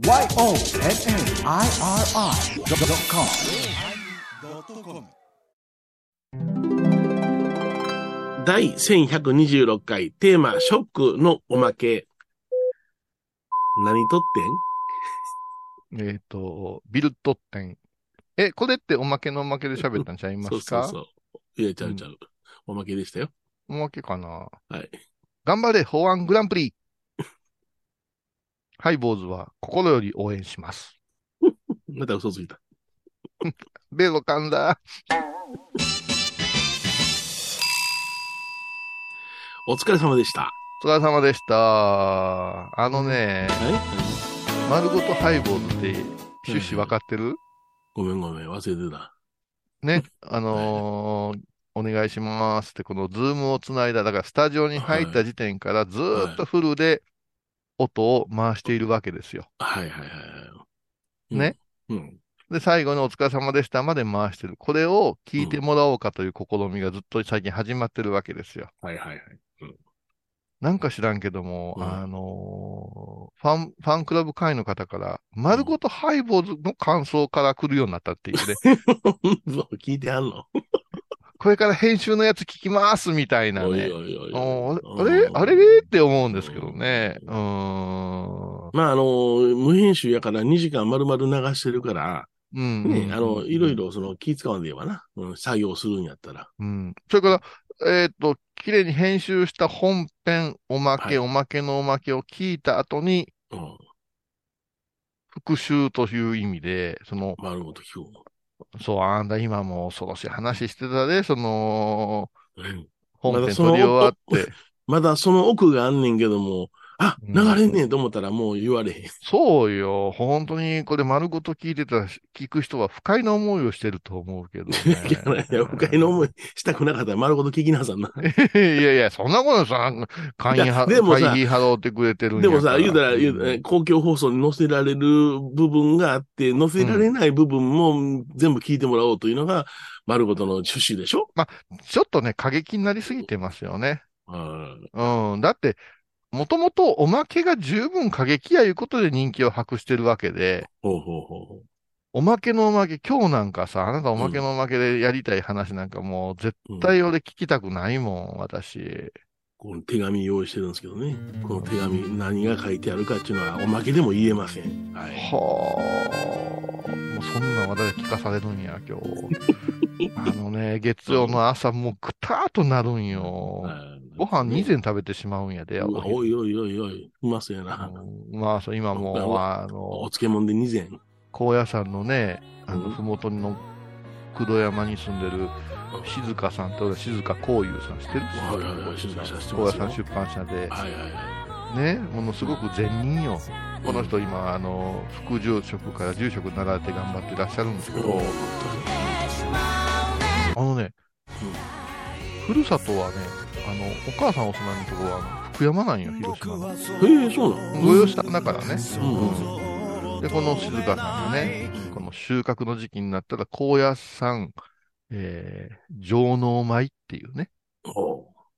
YONNIRI.com 第1126回テーマ、ショックのおまけ。何とってえっ、と、ビルト店。え、これっておまけのおまけで喋ったんちゃいんますか？そうそうそう。いや、ちゃうちゃう。おまけでしたよ。おまけかな？はい。頑張れ、法案グランプリハイボーズは心より応援します。また嘘ついた。ベロ噛んだ。お疲れ様でした。お疲れ様でした。あのね、はい？丸ごとハイボーズって趣旨分かってる？ごめんごめん、忘れてた。ね、あのーお願いしますって、このズームをつないだ、だからスタジオに入った時点からずーっとフルで音を回しているわけですよ。はいはいはいはい。ね？うん。で、最後にお疲れ様でしたまで回してる。これを聞いてもらおうかという試みがずっと最近始まってるわけですよ。はいはいはい。なんか知らんけども、うんあのーファン、ファンクラブ会員の方から、丸ごと拝、ボーズの感想から来るようになったっていうね。そう、聞いてはんの？これから編集のやつ聞きますみたいなね。あれあれ？れ？って思うんですけどね。うーん。まあ、あの、無編集やから2時間丸々流してるから、うん。ね、うんあの、いろい。ろその気使わんでええわな。うん、作業するんやったら。うん。それから、えっ、と、綺麗に編集した本編、おまけ、はいおまけのおまけを聞いた後に、うん。復習という意味で、その、丸ごと聞く。そう、あんた今もう恐ろしい話してたで、その、うん。本編まだその撮り終わって、まだその奥があんねんけども、あ、うん流れんねんと思ったらもう言われへん。そうよ、本当にこれ丸ごと聞いてた、聞く人は不快な思いをしてると思うけどね。いや、不快な思いしたくなかったら丸ごと聞きなさんな。いやいや、そんなことさ、会員は、いやでもさ会費払ってくれてるんでもさ、言うたら、公共放送に載せられる部分があって、載せられない部分も全部聞いてもらおうというのが、丸ごとの趣旨でしょ？ちょっとね、過激になりすぎてますよね。うんうん。だって、もともとおまけが十分過激やいうことで人気を博してるわけで、ほうほうほうほおまけのおまけ、今日なんかさ、あなたおまけのおまけでやりたい話なんかもう絶対俺聞きたくないもん、私。この手紙用意してるんですけどね。この手紙何が書いてあるかっていうのはおまけでも言えません。はい。はあ、もうそんな話題聞かされるんや、今日。あのね、月曜の朝もうぐたーっとなるんよ。ご飯2膳食べてしまうんやで、うわおいおいおいおい、うまそうやな。うんまあ、そう今もう、あおの、漬物で2膳。高野山のね、あの、うん。ふもとの工山に住んでる静香さんと静香こうゆうさん知ってる？はいはいはい静香さん高野山出版社で、はいはいはね、ものすごく善人よ。この人今、あの、副住職から住職になられて頑張っていらっしゃるんですけい。ど、あのね、ふるさとはね、あの、お母さんお住まいのところは、福山なんよ、広島の。へえ、そうなの？ご養子さんだからね。うんうん。で、この静香さんがね、この収穫の時期になったら、高野山、えー、上納米っていうね、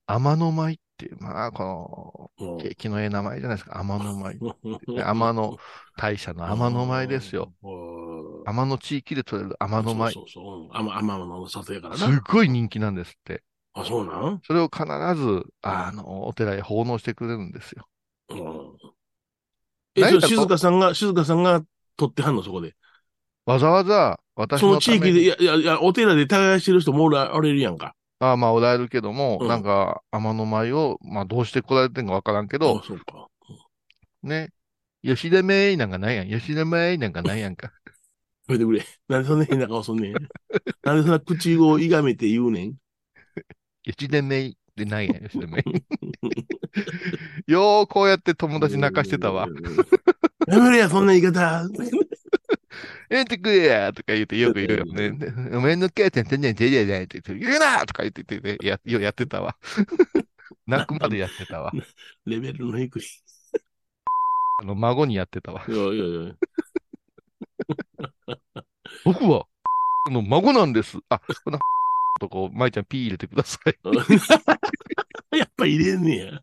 天の米っていう、まあ、この、景気のええ名前じゃないですか、天の米。うん天の大社の天の米ですよ。。うん天の地域で取れる天の米。そうそうそう。天天の里やからすっな。ごい人気なんですって。あ、そうなん？それを必ず、あの、お寺へ奉納してくれるんですよ。うん。え、それ？静香さんが、静香さんが取ってはんの、そこで。わざわざ、私そののために地域で、いや、いや、いや、お寺で耕してる人もおられるやんか。ああまあ、おられるけども、うんなんか、天の舞を、まあ、どうして来られてんかわからんけどあ、そうか。ね。吉田めいなんかないやん。吉田めいなんかないやんか。やめてくれ。なんでそんな変な顔すんねん。なんでそんな口をいがめて言うねん。吉田めいってないやん、吉田めい。よー、こうやって友達泣かしてたわ。やめろや、そんな言い方。えってくれやとか言ってよく言うよね。お前の母ちゃんとね、手じゃないって言って、言うなとか言ってて、ね、や、やってたわ。泣くまでやってたわ。レベルの低い。あの、孫にやってたわ。いやいやいや。僕は、あの、孫なんです。あ、この、とこう、舞ちゃんピー入れてください。やっぱ入れんねや。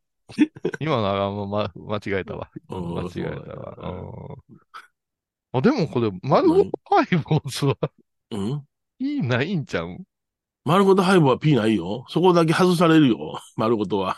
今のは、ま、間違えたわ。うん間違えたわ。あ、でもこれ、丸ごとハイボーズはうん？いいないんちゃう丸ごとハイボーは P ないよ。そこだけ外されるよ。丸ごとは。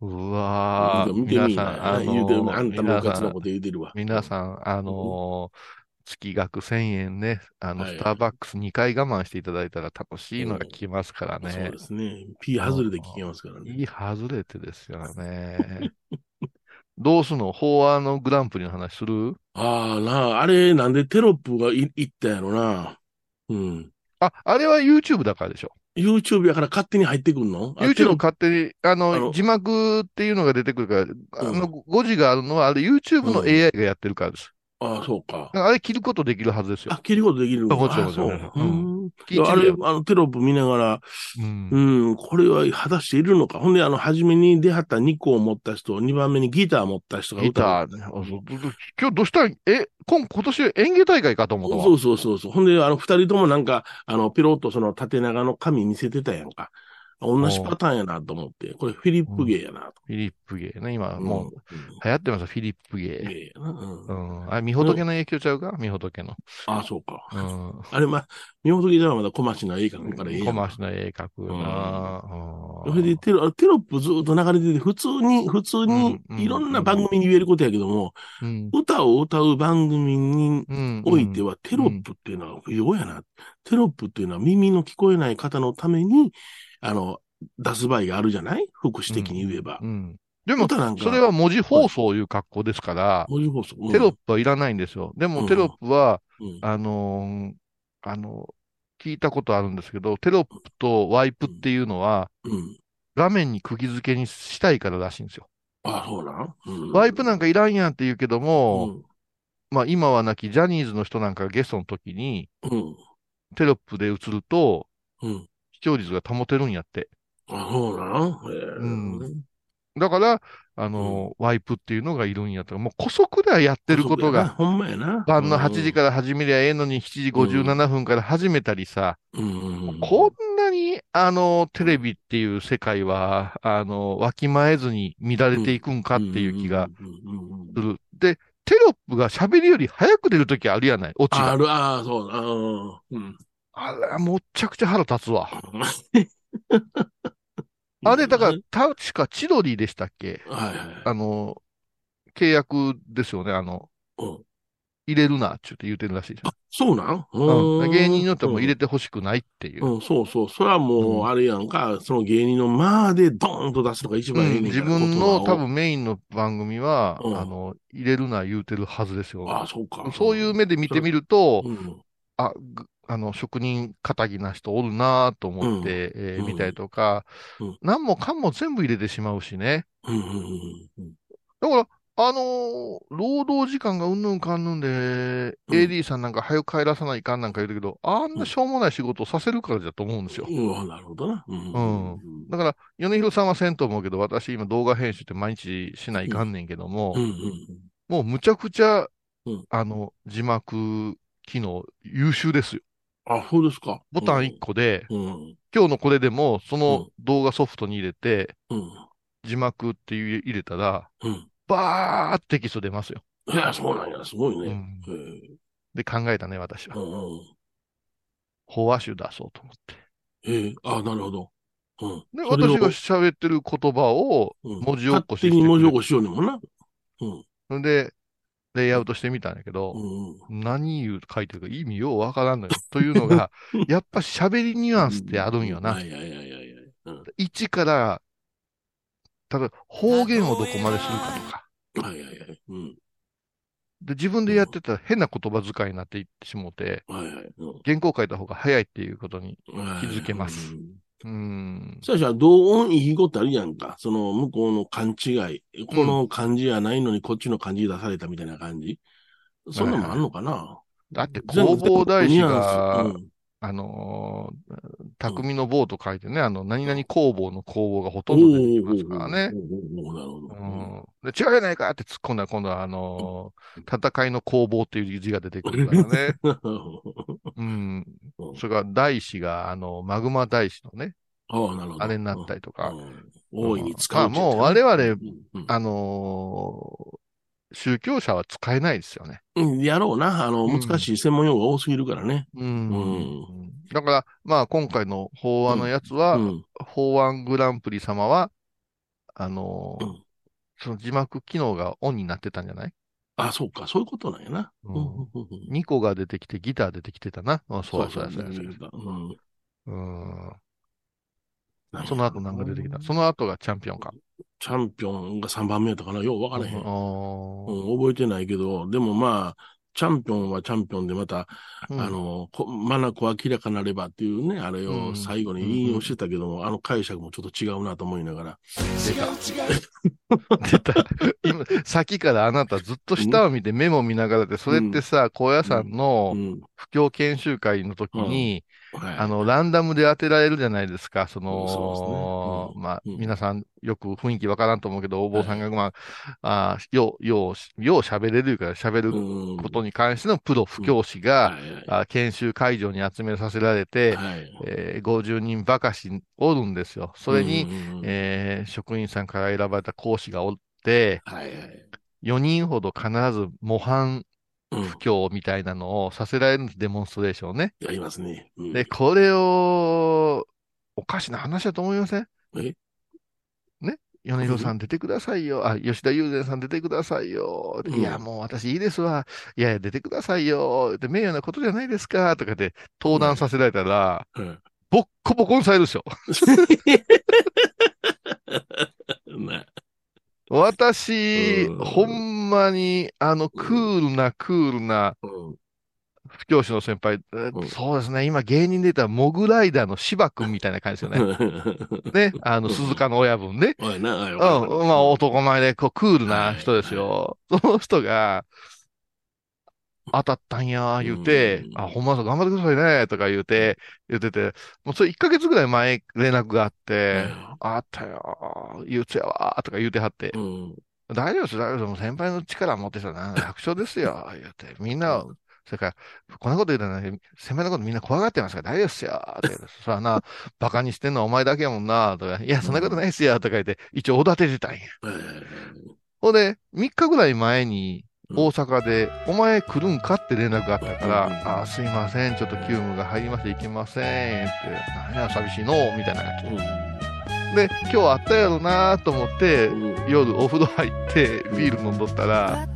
うわー、見てみ皆さん、あの言うてるあんたも皆さん、ガツのこと言うてるわ。皆さん、あのー月額1000円ね、あの、はいスターバックス2回我慢していただいたら楽しいのが来ますからそうねで。すね。P 外れで聞けますからね。いい外れてですよね。どうすんの？法案のグランプリの話する？ああ、なあ、あれ、なんでテロップがいいったんやろな。うん。あ、あれは YouTube だからでしょ。YouTube やから勝手に入ってくんの？あテ YouTube ロップ勝手に、あの、あの字幕っていうのが出てくるから、あうんの、誤字があるのは、あれ YouTube のうん AI がやってるからです。ああ、そうかあれ切ることできるはずですよあ、。切りことできるのもちろんあそう。もちろんうん。聞いてあれあの、テロップ見ながら、うんうん、これは果たしているのか。ほんで、あの、初めに出はった2個を持った人、2番目にギター持った人がギ歌う。ターね。今日どうしたん？え、今今年演芸大会かと思ったわ。そうそうそうそう。ほんで、あの、二人ともなんか、あの、ピロッとその縦長の紙見せてたやんか。同じパターンやなと思って、これフィリップ芸やなと。フィリップ芸ね。今、うんもう、流行ってますよ、フィリップ芸。うんうん。あれ、みほとけの影響ちゃうか？みほとけの。ああ、そうか。うん。あれ、まあ、宮本芸者はまだ小町の絵描くからええやん。コマーシの絵描くなそれでテロテロップずっと流れてて、普通に、普通にうんいろんな番組に言えることやけども、うん。歌を歌う番組にうん。おいてはテロップっていうのは不要やな。テロップっていうのは耳の聞こえない方のために、あの、出す場合があるじゃない？福祉的に言えば。うん。でも、歌なんかそれは文字放送いう格好ですから、文字放送。うんテロップはいらないんですよ。でも、うんテロップは、うんあのーあの、聞いたことあるんですけど、テロップとワイプっていうのは、うん。画面に釘付けにしたいかららしいんですよ。あ、そうなん、うんワイプなんかいらんやんって言うけども、うんまあ今はなきジャニーズの人なんかがゲストの時に、うん。テロップで映ると、うん。視聴率が保てるんやって。あ、そうなんへえうんだから、あの、ワイプっていうのがいるんやと。もう姑息ではやってることが、ほんまやな。晩の8時から始めりゃええのに7時57分から始めたりさ、ら、うんうんうんこんなに、あの、テレビっていう世界は、あの、わきまえずに乱れていくんかっていう気がうんうんうんうんする。で、テロップが喋りより早く出るときあるやない、オチが。ある、ああ、そう、ああ、うん。あれ、もっちゃくちゃ腹立つわ。あれ、だから、確か千鳥でしたっけ？はいはい。あの、契約ですよね、あの、うん入れるな、ちゅって言うてるらしいです。そうなん？うん、芸人によってはもう入れて、てほしくないっていう。うん、そうそう。それはもうんう、あれやんか、その芸人のまあでドーンと出すのが一番ええねん自分の多。分メインの番組は、うんあの、入れるな言うてるはずですよ。ああ、そうか。そういう目で見てみると、うん。あ、ぐあの、職人仇な人おるなと思って、えーうん。見たりとか、うん。何もかんも全部入れてしまうしね。だから、あのー労働時間がうんぬんかんぬんで、うん。AD さんなんか早く帰らさないかんなんか言うけど、あんなしょうもない仕事をさせるからだと思うんですよ。うん。うん、なるほどな。うん。うん。だから、米広さんはせんと思うけど、私今動画編集って毎日しないかんねんけども、もうむちゃくちゃ、うん。あの、字幕機能優秀ですよ。あ、そうですか。ボタン1個で、うん。今日のこれでも、そのうん動画ソフトに入れて、うん。字幕っていう入れたら、うん。バーってテキスト出ますよ。いや、そうなんや。すごいね。うんで、考えたね、私は。うんうん。飽出そうと思って。ええあ、なるほど。うん。で、私が喋ってる言葉をうん文字起こしして勝手に文字起くこしようねんもんな。うん。れで、レイアウトしてみたんだけど、うん。何言う書いてるか意味ようわからんのよ。というのが、やっぱ喋りニュアンスってあるんよな。いやいやいやいやいや。うん。1から、例えば方言をどこまでするかとか。はいはいはい。うん。で、自分でやってたら変な言葉遣いになっていってしもて、はいはい。うん原稿書いた方が早いっていうことに。はい気づけますうんうーん。最初は同音異義語ってあるやんか。その向こうの勘違い。この漢字やないのにこっちの漢字出されたみたいな感じ。そんなのもあんのかなだって弘法大師が、うんあのー匠の棒と書いてね、あの、何々工房の工房がほとんど出てきますからね。で、違うやないかって突っ込んだら今度は、あのー戦いの工房っていう字が出てくるからね。うん。それから大師が、あの、マグマ大師のね、ああ、なるほど。あれになったりとかうん。大いに使うね。まあもう我々うんうんあのー宗教者は使えないですよね。うん、やろうな。あの、うん難しい専門用語が多すぎるからね。うん。うんだから、まあ、今回の法案のやつは、うん。法案グランプリ様は、あのーうんその字幕機能がオンになってたんじゃない？あ、そうか。そういうことなんやな。うんニコが出てきて、ギター出てきてたな。あそうやそうやそううんその後なんか出てきた。その後がチャンピオンか。チャンピオンが3番目やったかな。よう分からへん。うん、覚えてないけど、でもまあ、チャンピオンはチャンピオンでまた、うんあの、こマナコ明らかなればっていうね、あれをうん最後に引用してたけども、あの解釈もちょっと違うなと思いながら。出た。出た。今、さっきからあなたずっと下を見てメモ見ながらで、それってさ、高野山のうん。布教研修会の時に、はい。あの、ランダムで当てられるじゃないですか。その、そうですねうんまあ、うん皆さんよく雰囲気わからんと思うけど、お坊さんが、まあ、あーよう、よう、よう喋れるから喋るうんことに関してのプロ布教師が、あ研修会場に集めさせられて、はい。えー50人ばかしおるんですよ。それに、えー職員さんから選ばれた講師がおって、はいはい。4人ほど必ず模範うん。布教みたいなのをさせられるんです、デモンストレーションをね。やりますね。うんで、これを、おかしな話だと思いません？え？ね？米広さん出てくださいよ。あ、吉田友禅さん出てくださいよ。うんいや、もう私いいですわ。いやいや、出てくださいよ。で、名誉なことじゃないですか。とかで登壇させられたら、うんボッコボコにされるでしょ。ね私、うん。ほんまに、あの、クールな、クールなうん。布教師の先輩、えうん。そうですね、今芸人で言ったらモグライダーの芝君みたいな感じですよね。ね、あの、鈴鹿の親分ね。おいな、うん、まあ、男前で、こう、クールな人ですよ。その人が、当たったんや、言うてう、ん。あ、ほんまそう、頑張ってくださいね、とか言うて、言ってて、もうそれ1ヶ月ぐらい前連絡があって、あったよ、憂鬱やわ、とか言うてはって。う、ん。大丈夫です、大丈夫です、もう先輩の力持ってたらな、楽勝ですよ、言うて、みんな、それから、こんなこと言うたらね、先輩のことみんな怖がってますから大丈夫ですよ、って。そらな、バカにしてんのはお前だけやもんな、とか、いや、そんなことないですよ、とか言って、一応おだててたんや。ほんで、3日ぐらい前に、大阪で、お前来るんかって連絡があったから、うんあーすいません、ちょっと急務が入りまして行きません、って、なんや、寂しいの、みたいな感じ。で、今日あったやろなと思って、夜お風呂入ってビール飲んどったら、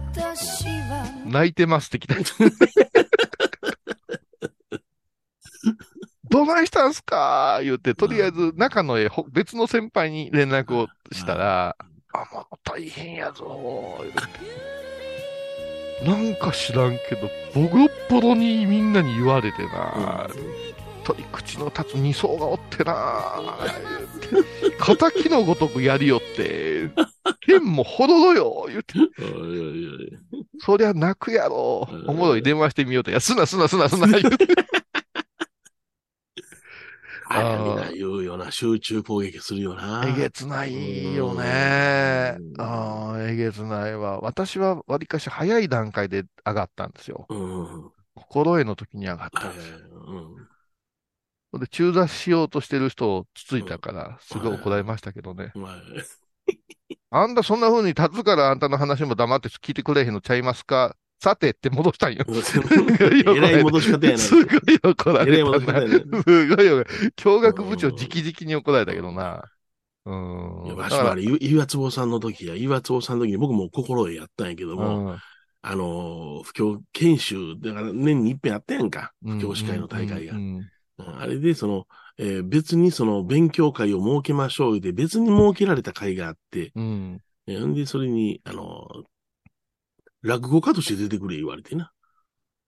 泣いてますって来た。どないしたんすか？言って、とりあえず仲のええほ別の先輩に連絡をしたら、あ、もう大変やぞ言うてなんか知らんけど、ボロッボロにみんなに言われてな、取り口の立つ二層がおってな、言うて、仇のごとくやりよって、剣もほろろよ、言うて、そりゃ泣くやろ。うん。おもろい。電話してみようと。いや、すなすなすなすな、言うて。ああ、みんな言うよな、集中攻撃するよな。えげつないよねう。んああ、えげつないわ。私はわりかし早い段階で上がったんですよ。うん。心得の時に上がったんですよ。で、中座しようとしてる人をつついたから、すごい怒られましたけどね。あんたそんな風に立つからあんたの話も黙って聞いてくれへんのちゃいますか？さてって戻したんよ。えらい戻し方やな。すごい怒らえらい。戻し方やな。すごいよ。教学部長直々に怒られたけどな。ういん。やわしはあれ、ゆ岩坪さんの時や、岩坪さんの時に僕も心得やったんやけども、うんあの、不況研修、だから年に一遍あったやんか。うん不況司会の大会があれで、その、えー別にその勉強会を設けましょうで、別に設けられた会があって、うん。えーんで、それに、あの、落語家として出てくれ言われてな。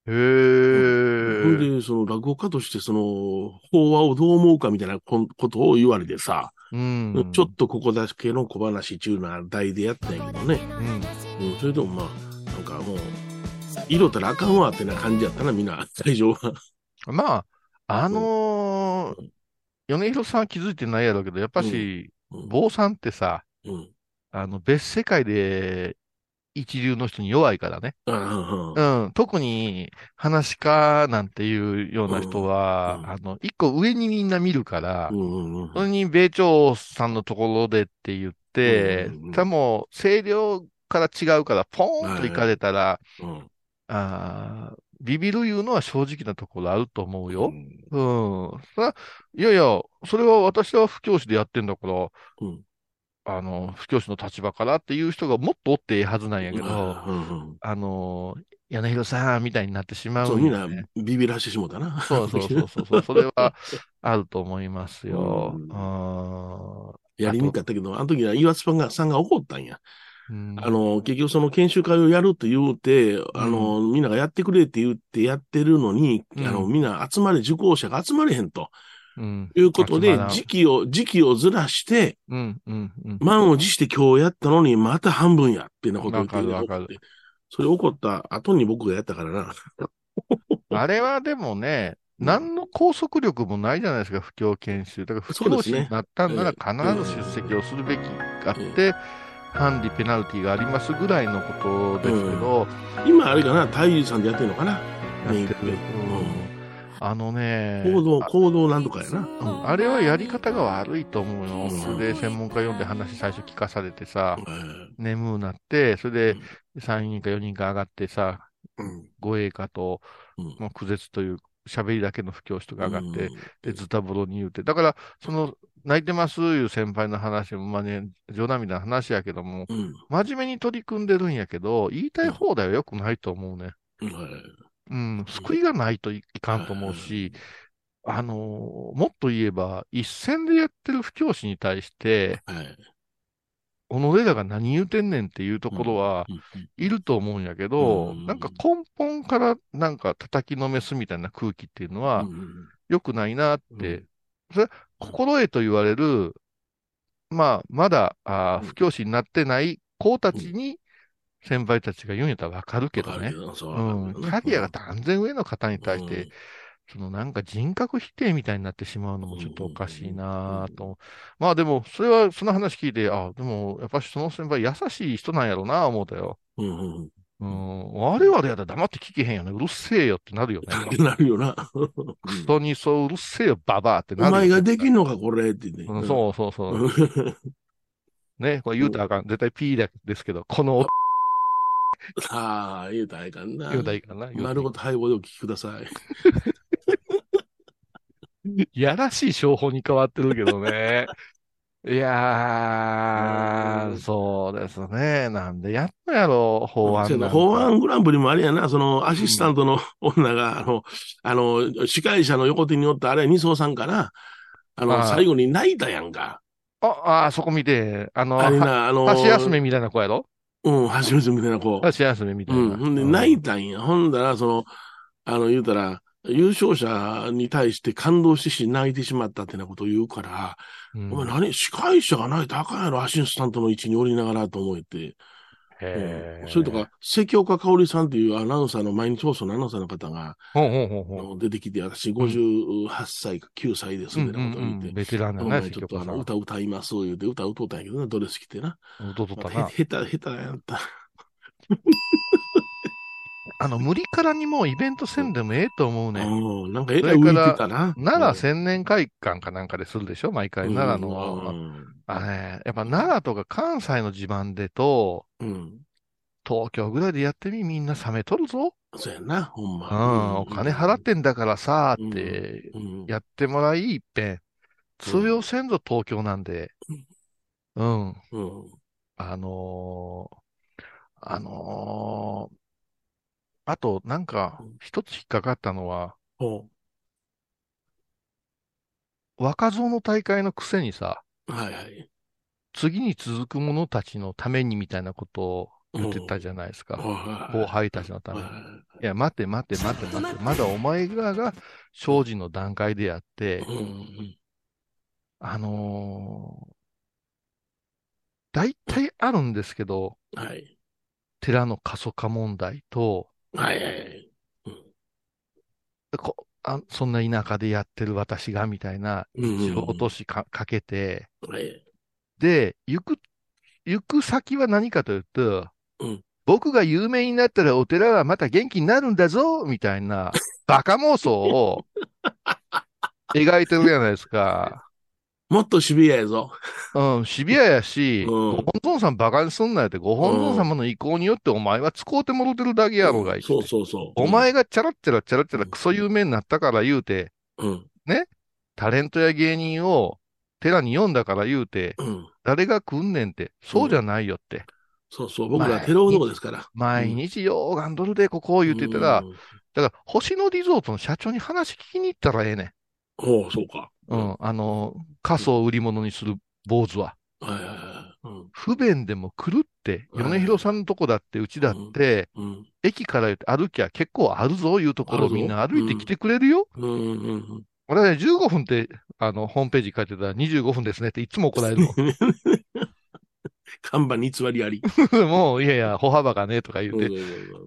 へほんえ。で、その落語家としてその、法話をどう思うかみたいなこことを言われてさ、うん。ちょっとここだけの小話中な題でやったんやけどね。うん。うん、それでもまあ、なんかもう、色ったらあかんわってな感じやったな、みんな、会場は。まあ、あのー米広さんは気づいてないやろうけど、やっぱし、うん。坊さんってさ、うん。あの、別世界で一流の人に弱いからね。うん。特に、話し家なんていうような人は、うんうんあの、一個上にみんな見るから、うんうんうん。それに米朝さんのところでって言って多分声量から違うから、ポーンと行かれたら、うん。あービビるいうのは正直なところあると思うよう。んいやいや、それは私は不教師でやってんだから、うんあの、不教師の立場からっていう人がもっとおってええはずなんやけど、うんうんあの、柳広さんみたいになってしまそうう、んみんな。ビビらしてしもたな。そうそうそうそうそう。それはあると思いますよ。やりにくかったけど、あの時は岩津さんがさんが怒ったんや。うんあの、結局その研修会をやるって言うて、あの、みんながやってくれって言ってやってるのに、うんあの、みんな集まれ、受講者が集まれへんとうんいうことで時期を、時期をずらして、うんうんうん。満を持して今日やったのにまた半分やってなこと言ってるわかるそれ怒った後に僕がやったからな。あれはでもね、何の拘束力もないじゃないですか、不教研修。だから不教師になったんなら必ず出席をするべきがあって、ハンディペナルティがありますぐらいのことですけど、今あれかな、太陽さんでやってんのかな。やってる。うんあのね、行動、行動なんとかやな。うん。あれはやり方が悪いと思うよ。うん。それで専門家読んで話最初聞かされてさ、うん。眠うなって、それで3人か4人か上がってさ、うん。護衛課と、うん。まあ、苦絶という喋りだけの不教師とか上がって、うん。で、ズタボロに言うて。だから、その、泣いてますいう先輩の話も、まあね、冗談みたいな話やけども、うん。真面目に取り組んでるんやけど、言いたい放題は良くないと思うね。うん救いがないといいかんと思うし、あのーもっと言えば、一線でやってる不教師に対して、はい。己らが何言うてんねんっていうところは、うんいると思うんやけど、うんなんか根本からなんか叩きのめすみたいな空気っていうのはうん良くないなっうてん、それ、心得と言われる、まあ、まだ、あ不教師になってない子たちに、先輩たちが言うんやったらわかるけどね。そううん。キャリアが断然上の方に対して、そのなんか人格否定みたいになってしまうのもちょっとおかしいなぁと。まあでも、それはその話聞いて、あ、でもやっぱりその先輩優しい人なんやろうなぁ思ったよ。うんうんうん。我々やったら黙って聞けへんよね。うるせえよってなるよね。うん。なるよな。クソにそううるせえよ、ババアってなるよ。お前ができんのか、これって言って。うんそうそうそう。うん。ね、これ言うたらあかん。絶対 P だですけど、この音 ああ、言うたらいかんな。言うたらいいかな。なるほど、はい、お聞きください。やらしい商法に変わってるけどね。いやー、うんそうですね。なんでやっのやろ、法案。法案グランプリもあれやな、そのアシスタントの女が、あの、あの、司会者の横手におったあれ、二層さんかな。あの、ああ最後に泣いたやんか。あ、あ、そこ見て、あの、はあれな、あの、箸休めみたいな子やろうん、橋休めみたいな子。箸休めみたいな。うん。ほんで、泣いたんや。ほんだら、その、あの、言うたら、優勝者に対して感動してし泣いてしまったってなことを言うから、うんお前何司会者が泣いたらあかんやろ、アシスタントの位置におりながらと思って。へーうんそれとか、関岡香織さんっていうアナウンサーの毎日放送のアナウンサーの方が、ほうほうほうほう出てきて、私58歳か9歳ですみたいなことを言って、うんうんうんベテランだおね、ちょっとあ。の歌歌います言うて、歌歌うたんやけどな、ドレス着てな。どうとったな。へ下手、下手やった。あの、無理からにもうイベントせんでもええと思うね。うん、なんかえらい浮いてたな。奈良千年会館かなんかでするでしょ？毎回、うん奈良の。うんあね、やっぱ奈良とか関西の地盤でと、うん。東京ぐらいでやってみ、みんな冷めとるぞ。そうやな、ほんうま。ん、お金払ってんだからさ、ってうん、やってもらい、いっぺん。通用せんぞ、東京なんで。うん。うん。あのーあのーあと、なんかうん、一つ引っかかったのは、ほ若造の大会のくせにさ、うはいはい。次に続く者たちのためにみたいなことを言ってたじゃないですか。後輩たちのために。いや、待って待って待って待って。まだお前らが生じの段階であって、うんあのー大体あるんですけど、はい。寺の過疎化問題と、はいはい。こあそんな田舎でやってる私がみたいな、うん一応落としかかけて、はい。で、行く、行く先は何かというと、うん僕が有名になったらお寺はまた元気になるんだぞみたいな、バカ妄想を 描いてるじゃないですか。もっとシビアやぞ。うん、シビアやし、うんご本尊さんバカにすんなよって、ご本尊様の意向によってお前は使うてもろてるだけやろがいそうそうそう。お前がチャラッチャラチャラチャラクソ有名になったから言うて、うん。タレントや芸人を寺に読んだから言うて、うん。誰が来んねんって、そうじゃないよって。そうそう。僕らテロ男ですから。毎日ようがんどるでここ言うてたら、うん、だから星野リゾートの社長に話聞きに行ったらええねおうそうか。ん。うん。あの、仮想を売り物にする坊主は。不便でも来るって、うん米広さんのとこだって、うちだって、うん。駅から歩きゃ結構あるぞいうところあるぞみんな歩いてきてくれるよ。うん。うん。俺はね、15分って、あの、ホームページ書いてたら25分ですねっていつも怒られるもん。看板に偽りあり。もう、いやいや、歩幅がね、とか言うて。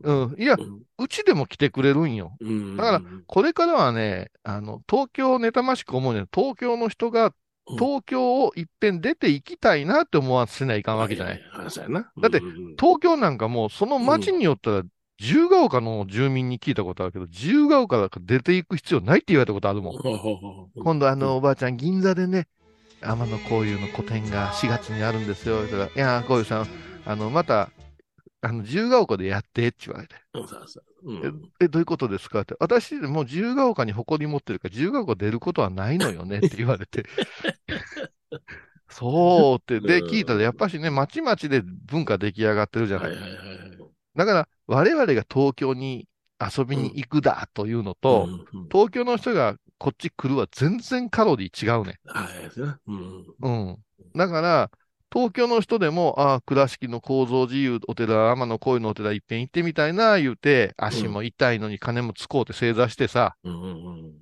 うん。いや、うちでも来てくれるんよ。うん。だからこれからはね、あの、東京を妬ましく思うね東京の人がうん東京をいっぺん出て行きたいなって思わせないかんわけじゃない。だって東京なんかもう、その町によったら、自由が丘の住民に聞いたことあるけど、自由が丘から出ていく必要ないって言われたことあるもん。今度あの、おばあちゃん、銀座でね、天野幸雄の個展が4月にあるんですよ。だか、いや、幸雄さん、あの、また、あの、自由が丘でやってって言われて。うんそうそううえ、え、どういうことですかって。私、もう自由が丘に誇り持ってるから、自由が丘出ることはないのよねって言われて。そうって。で、聞いたら、やっぱしね、町々で文化出来上がってるじゃな。いいはいはいはい。だから、我々が東京に遊びに行くだというのと、うんうん東京の人がこっち来るは全然カロリー違うね。はい、そうん。うん。だから、東京の人でも、ああ、倉敷の構造自由お寺、天野こういうのお寺いっぺん行ってみたいな、言うて、足も痛いのに金も使うて正座してさ、うんうんうん。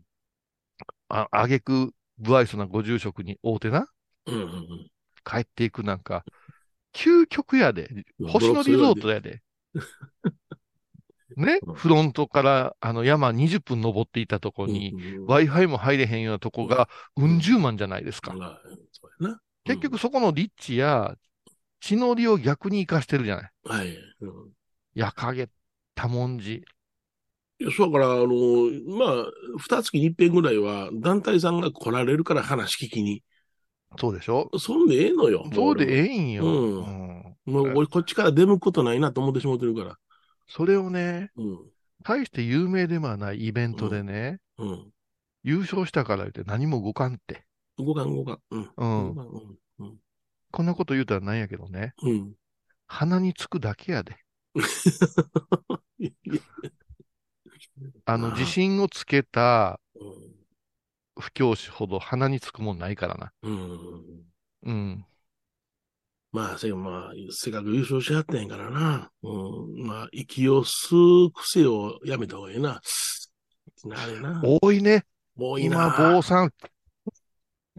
あ、あげく、不愛想なご住職に会うてな、うんうん帰っていくなんか、究極やで、うん。星野リゾートやで。ね、うんフロントからあの山20分登っていたとこに、Wi-Fi も入れへんようなとこが、うん十万じゃないですか。結局そこの立地や地の利を逆に活かしてるじゃない。うん、はい。うん矢影、多文字。いや、そうだから、あの、まあ、二月に一遍ぐらいは、団体さんが来られるから話聞きに。そうでしょそんでええのよ。そうでえええんよ。うんうんもう俺こっちから出向くことないなと思ってしまってるから。それをね、うん。大して有名でもないイベントでね、うん。優勝したから言って何も動かんって。動かん動かん。うん。うん。こんなこと言うたらなんやけどね、うん。鼻につくだけやで。あの、自信をつけたうん。不教師ほど鼻につくもんないからな。うん。うん。まあ、せやまあ、せっかく優勝しはってんからな。うん。まあ、息を吸う癖をやめた方がいいな。あれな。多いね。もういいな。今、坊さん、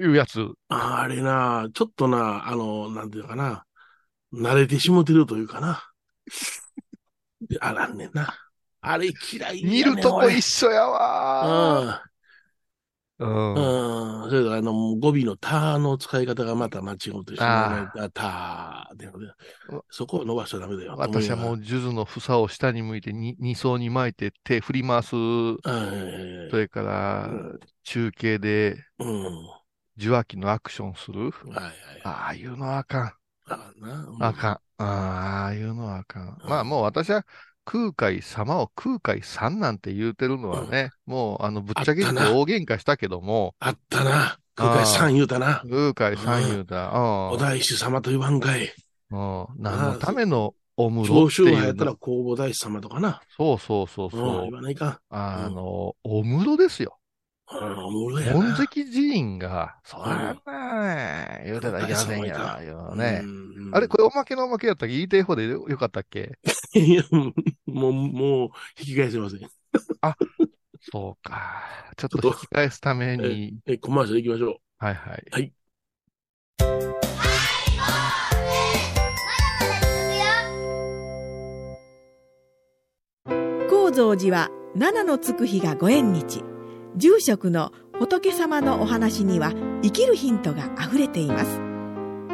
いうやつ。ああれな、ちょっとな、あの、なんていうかな。慣れてしもてるというかな。であらんねんな。あれ嫌い見るとこ俺一緒やわうー。うん。ん。うん。それから、あの、語尾のたの使い方がまた間違ってしまうね。たで、そこを伸ばしちゃダメだよ。私はもう、数珠の房を下に向いて、に二層に巻いて手振り回す。それから、中継でうん。受話器のアクションする。はいはい。ああいうのはあかん。あかん。ああいうのはあかんまあもう私は空海様を空海さんなんて言うてるのはね、もうあのぶっちゃけ大喧嘩したけども、あったな。空海さん言うたな。空海さん言うた。お大師様と言わんかい。うん。うん。何のためのお室長っていう州派やったらの。弘法大師様とかな。そうそうそううん、そう言。わないか。あの、お室ですよ。うん、おもろいやな。本石寺院が、そらな、言うてたらいけませんよ。よね。うんあれ、これおまけのおまけやったっけ言いたい方でよよかったっけ？いや、もう、もう、引き返せません。そうか。ちょっと引き返すために、え、コマーシャル行きましょう。はいはい。はい。高蔵寺は七のつく日がご縁日住職の仏様のお話には生きるヒントがあふれています。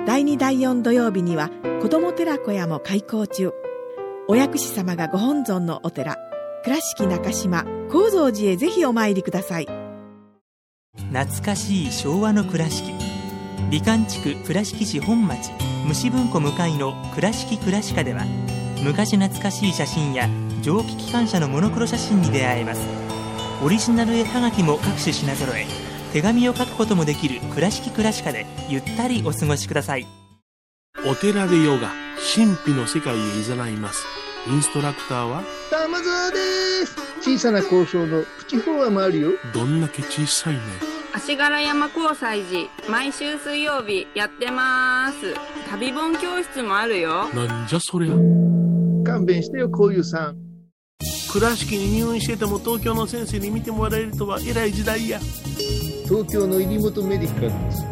第2第4土曜日には子ども寺小屋も開校中。お薬師様がご本尊のお寺倉敷中島・高蔵寺へぜひお参りください。懐かしい昭和の倉敷。美観地区倉敷市本町虫文庫向かいの「倉敷倉歯科」では昔懐かしい写真や蒸気機関車のモノクロ写真に出会えます。オリジナル絵はがきも各種品揃え。手紙を書くこともできる「倉敷倉歯科」でゆったりお過ごしください。お寺でヨガ。神秘の世界へ誘います。インストラクターは？玉沢です。小さな交渉のプチフォアもあるよ。どんだけ小さいね。足柄山交際時毎週水曜日やってます。旅本教室もあるよ。なんじゃそりゃ。勘弁してよこういうさん倉敷に入院してても東京の先生に見てもらえるとは偉い時代や。東京の入本メディカルです。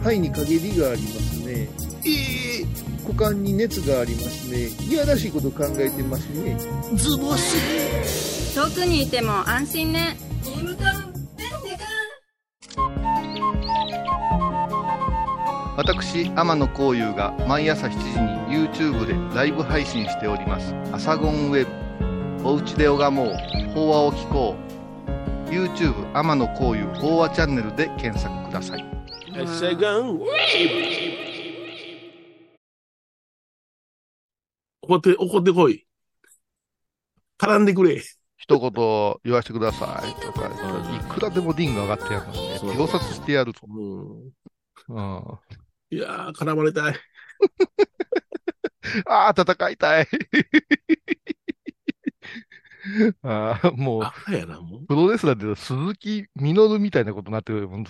肺に陰りがありますね。ええ股間に熱がありますね。いやらしいこと考えてますね。ズボス遠くにいても安心ね。私、天野幸雄が毎朝7時に YouTube でライブ配信しております。アサゴンウェブ。おうちで拝もう。法話を聞こう。YouTube 天野幸雄法話チャンネルで検索ください。セガン怒って、怒ってこい。絡んでくれ。一言言わせてくださいとか、いくらでもディンが上がってやるのね。秒殺してやるぞ。うん。うん、いやー、絡まれたい。ああ、戦いたい。ああ、もうやな、もう。プロレスラーで鈴木みのるみたいなことになってる。もう、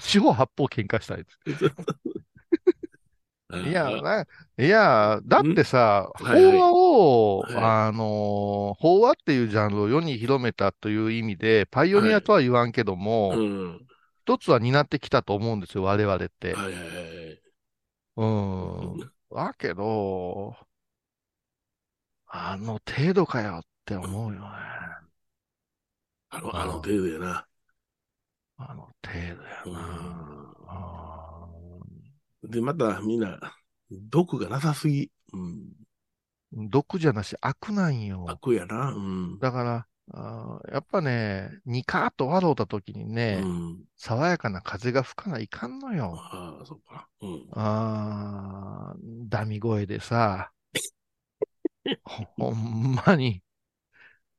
四方八方喧嘩したい。いや、な、いや、だってさ、法話を、はいあのー、法話っていうジャンルを世に広めたという意味で、パイオニアとは言わんけども、うん。一つは担ってきたと思うんですよ、我々って。はいはいはい。うん。だけど、あの程度かよって思うよね。あの、あの程度やな。あの程度やな。あで、またみんな、毒がなさすぎ。うん。ー毒じゃなし悪なんよ。悪やな。うん。だから、あーやっぱね、ニカーッと笑うた時にね、うん。爽やかな風が吹かないかんのよ。ああ、そっか。うん。あーダミ声でさ、ほ ほんまに。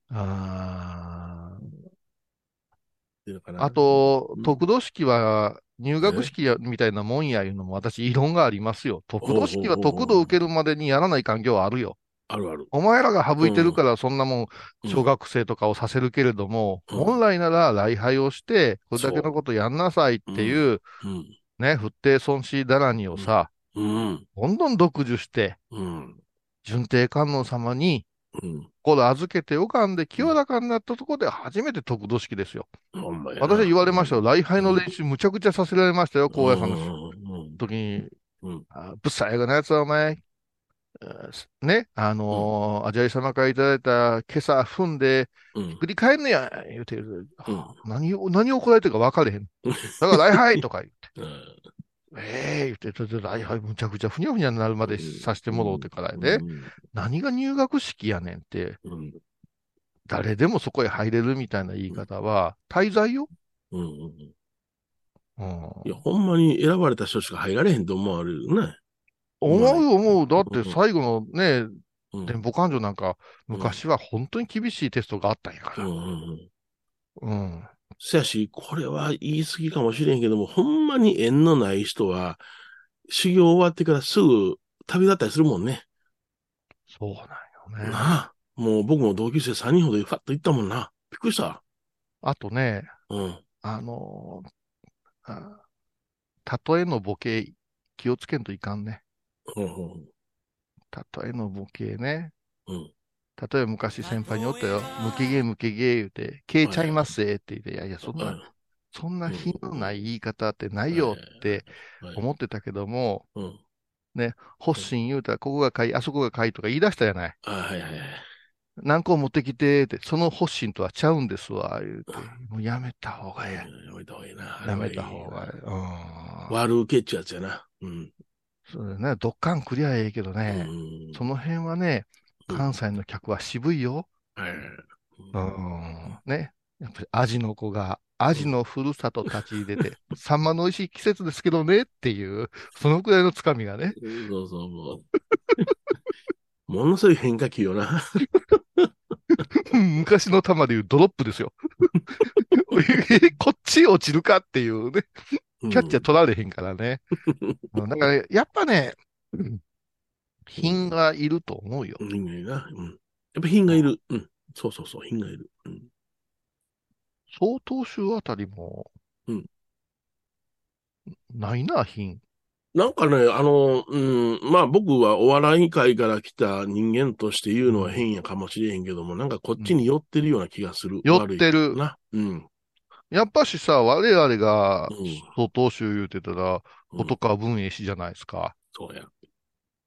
あっていうのかなーあ、とうん、得度式は入学式やみたいなもんやいうのも私異論がありますよ。得度式はほうほうほうほう得度を受けるまでにやらない環境はあるよ。あるある。お前らが省いてるからそんなもんうん小学生とかをさせるけれども、うん本来なら礼拝をして、これだけのことやんなさいっていう、うん。ね、不定損失だらにをさ、うん。どんどん読受して、うん。順帝観音様に、うん。これ預けて拝んで清らかになったところで初めて得度式ですよ。ほん。私は言われましたよ。礼拝の練習むちゃくちゃさせられましたよ、高野さんのの時に。ぶっさいがなやつはお前、ね、あのー、アジャイ様からいただいた今朝踏んで、うん。振り返んねや、言うてる。うん何を、何を怒られてるか分かれへん。だから礼拝とか言って。うんええ言って、ちょっと礼拝むちゃくちゃふにゃふにゃになるまでさしてもろうてからやで、うん何が入学式やねんって、うん。誰でもそこへ入れるみたいな言い方は、滞在よ。うんうん。うん。いや、ほんまに選ばれた人しか入られへんと思われるね。思う思う。だってうん最後のね、うん。電報感情なんか、昔は本当に厳しいテストがあったんやから。うんうんうん。うん。せやし、これは言い過ぎかもしれんけども、ほんまに縁のない人は、修行終わってからすぐ旅立ったりするもんね。そうなんよね。なあ。もう僕も同級生3人ほどファッと行ったもんな。びっくりした。あとね、うん。あのーあ例えのボケ気をつけんといかんね。うんうん。例えのボケね。うん。例えば昔先輩におったよ。無けげ無けげ言うて、消えちゃいますぜって言って、いやいや、そんな、そんな品のない言い方ってないよってはい思ってたけども、うん。発信言うたら、ここが買い、あそこが買いとか言い出したじゃない。あはいはいはい。何個持ってきてって、その発信とはちゃうんですわ、言うて。もうやめた方がえやめた方がいいな。え。やめた方がええ。うん。悪受けっちゅうやつやな。うん。そうだよね。ドッカンクリアええけどね。うんその辺はね、うん関西の客は渋いよ。はい。うん。ね。やっぱり味の子がアジのふるさと立ち入れて、サンマの美味しい季節ですけどねっていう、そのくらいのつかみがね。そうそう、もう。ものすごい変化球よな。昔の球でいうドロップですよ。こっち落ちるかっていうね。キャッチャー取られへんからね。うんだから、やっぱね、うん品がいると思うよ。品がいるな。うん。やっぱ品がいる。うん。そうそうそう、品がいる。うん。総統集あたりも、うんないな、品。なんかね、あの、うん、まあ僕はお笑い界から来た人間として言うのは変やかもしれへんけども、なんかこっちに寄ってるような気がする。寄ってるな。うん。やっぱしさ、我々がうん総統集言うてたら、うん元川文英氏じゃないですか。そうや。